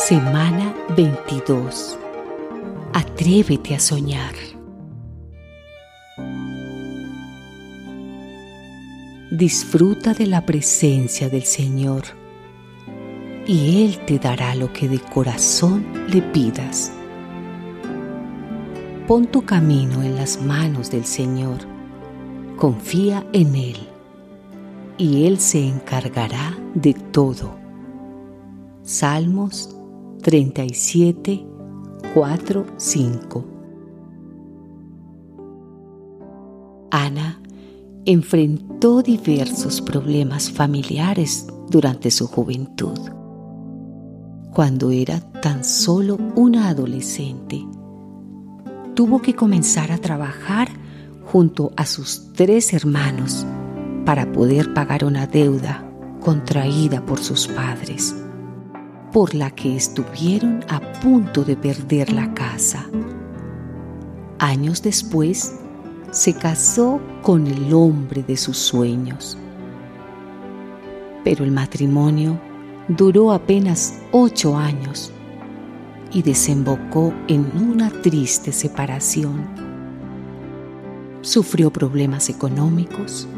Semana 22. Atrévete a soñar. Disfruta de la presencia del Señor y Él te dará lo que de corazón le pidas. Pon tu camino en las manos del Señor, confía en Él y Él se encargará de todo. Salmos 37, 4, 5. Ana enfrentó diversos problemas familiares durante su juventud. Cuando era tan solo una adolescente, tuvo que comenzar a trabajar junto a sus tres hermanos para poder pagar una deuda contraída por sus padres por la que estuvieron a punto de perder la casa. Años después, se casó con el hombre de sus sueños. Pero el matrimonio duró apenas ocho años y desembocó en una triste separación. Sufrió problemas económicos,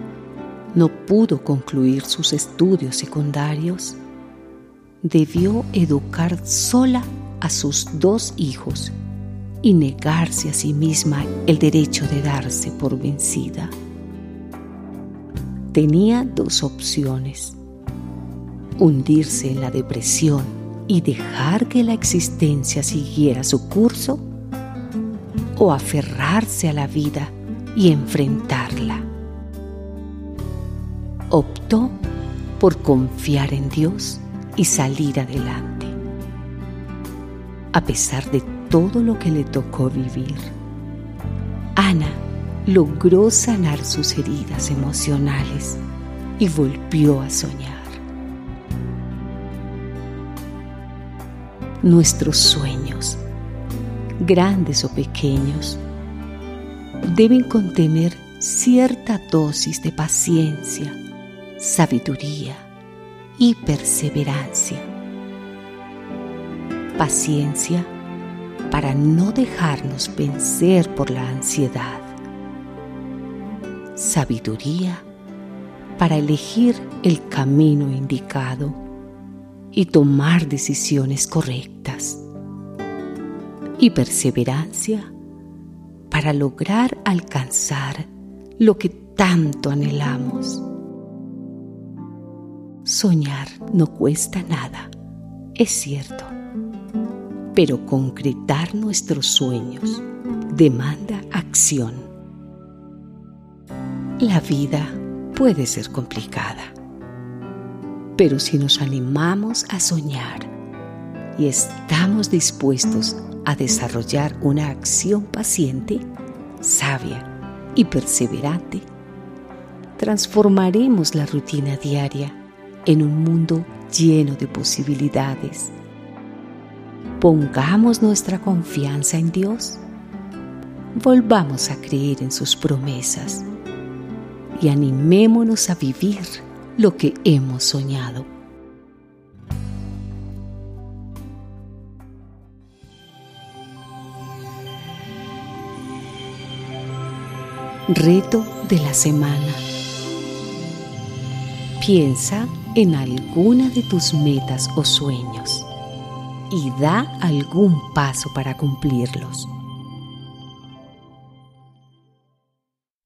no pudo concluir sus estudios secundarios debió educar sola a sus dos hijos y negarse a sí misma el derecho de darse por vencida. Tenía dos opciones, hundirse en la depresión y dejar que la existencia siguiera su curso o aferrarse a la vida y enfrentarla. Optó por confiar en Dios y salir adelante. A pesar de todo lo que le tocó vivir, Ana logró sanar sus heridas emocionales y volvió a soñar. Nuestros sueños, grandes o pequeños, deben contener cierta dosis de paciencia, sabiduría, y perseverancia. Paciencia para no dejarnos vencer por la ansiedad. Sabiduría para elegir el camino indicado y tomar decisiones correctas. Y perseverancia para lograr alcanzar lo que tanto anhelamos. Soñar no cuesta nada, es cierto, pero concretar nuestros sueños demanda acción. La vida puede ser complicada, pero si nos animamos a soñar y estamos dispuestos a desarrollar una acción paciente, sabia y perseverante, transformaremos la rutina diaria en un mundo lleno de posibilidades. Pongamos nuestra confianza en Dios. Volvamos a creer en sus promesas y animémonos a vivir lo que hemos soñado. Reto de la semana. Piensa en alguna de tus metas o sueños y da algún paso para cumplirlos.